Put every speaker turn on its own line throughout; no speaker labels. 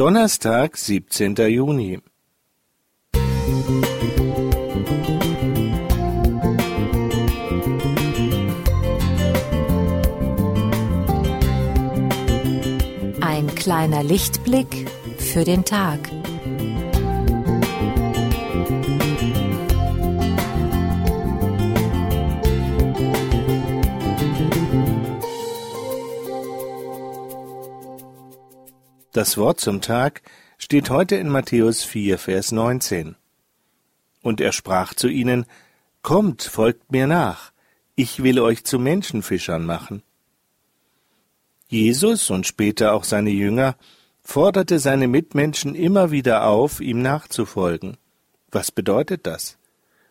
Donnerstag, 17. Juni.
Ein kleiner Lichtblick für den Tag.
Das Wort zum Tag steht heute in Matthäus 4, Vers 19. Und er sprach zu ihnen, Kommt, folgt mir nach, ich will euch zu Menschenfischern machen. Jesus und später auch seine Jünger forderte seine Mitmenschen immer wieder auf, ihm nachzufolgen. Was bedeutet das?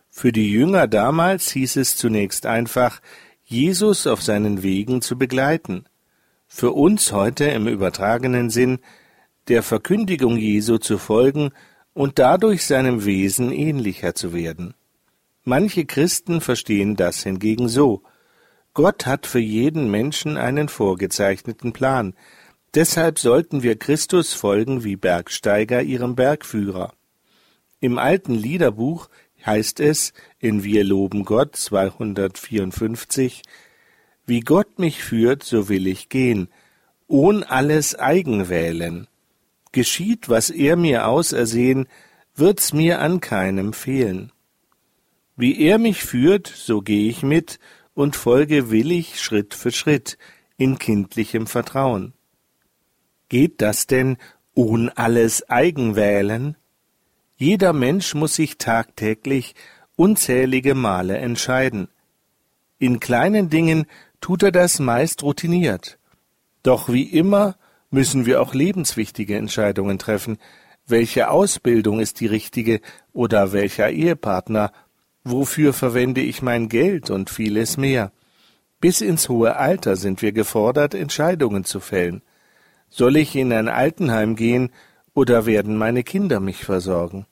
Für die Jünger damals hieß es zunächst einfach, Jesus auf seinen Wegen zu begleiten. Für uns heute im übertragenen Sinn, der Verkündigung Jesu zu folgen und dadurch seinem Wesen ähnlicher zu werden. Manche Christen verstehen das hingegen so. Gott hat für jeden Menschen einen vorgezeichneten Plan, deshalb sollten wir Christus folgen wie Bergsteiger ihrem Bergführer. Im alten Liederbuch heißt es in Wir loben Gott 254 Wie Gott mich führt, so will ich gehen, ohn alles eigen wählen. Geschieht, was er mir ausersehen, wird's mir an keinem fehlen. Wie er mich führt, so geh ich mit und folge willig Schritt für Schritt in kindlichem Vertrauen. Geht das denn ohn alles Eigenwählen? Jeder Mensch muss sich tagtäglich unzählige Male entscheiden. In kleinen Dingen tut er das meist routiniert. Doch wie immer müssen wir auch lebenswichtige Entscheidungen treffen. Welche Ausbildung ist die richtige oder welcher Ehepartner? Wofür verwende ich mein Geld und vieles mehr? Bis ins hohe Alter sind wir gefordert, Entscheidungen zu fällen. Soll ich in ein Altenheim gehen oder werden meine Kinder mich versorgen?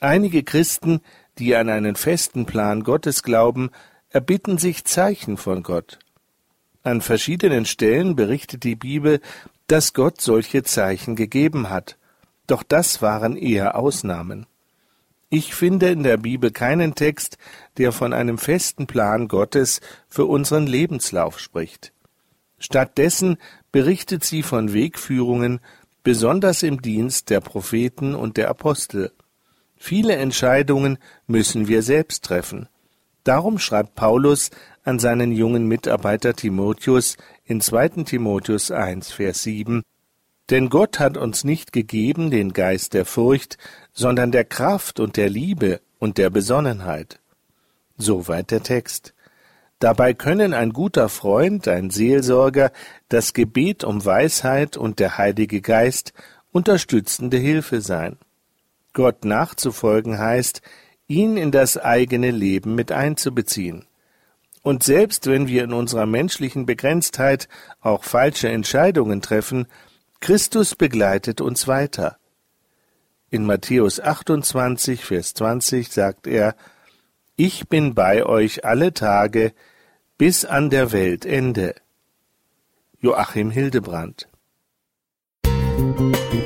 Einige Christen, die an einen festen Plan Gottes glauben, erbitten sich Zeichen von Gott. An verschiedenen Stellen berichtet die Bibel, dass Gott solche Zeichen gegeben hat, doch das waren eher Ausnahmen. Ich finde in der Bibel keinen Text, der von einem festen Plan Gottes für unseren Lebenslauf spricht. Stattdessen berichtet sie von Wegführungen, besonders im Dienst der Propheten und der Apostel. Viele Entscheidungen müssen wir selbst treffen. Darum schreibt Paulus an seinen jungen Mitarbeiter Timotheus in 2. Timotheus 1, Vers 7, Denn Gott hat uns nicht gegeben den Geist der Furcht, sondern der Kraft und der Liebe und der Besonnenheit. Soweit der Text. Dabei können ein guter Freund, ein Seelsorger, das Gebet um Weisheit und der Heilige Geist unterstützende Hilfe sein. Gott nachzufolgen heißt, ihn in das eigene Leben mit einzubeziehen. Und selbst wenn wir in unserer menschlichen Begrenztheit auch falsche Entscheidungen treffen, Christus begleitet uns weiter. In Matthäus 28, Vers 20 sagt er, Ich bin bei euch alle Tage bis an der Weltende. Joachim Hildebrand Musik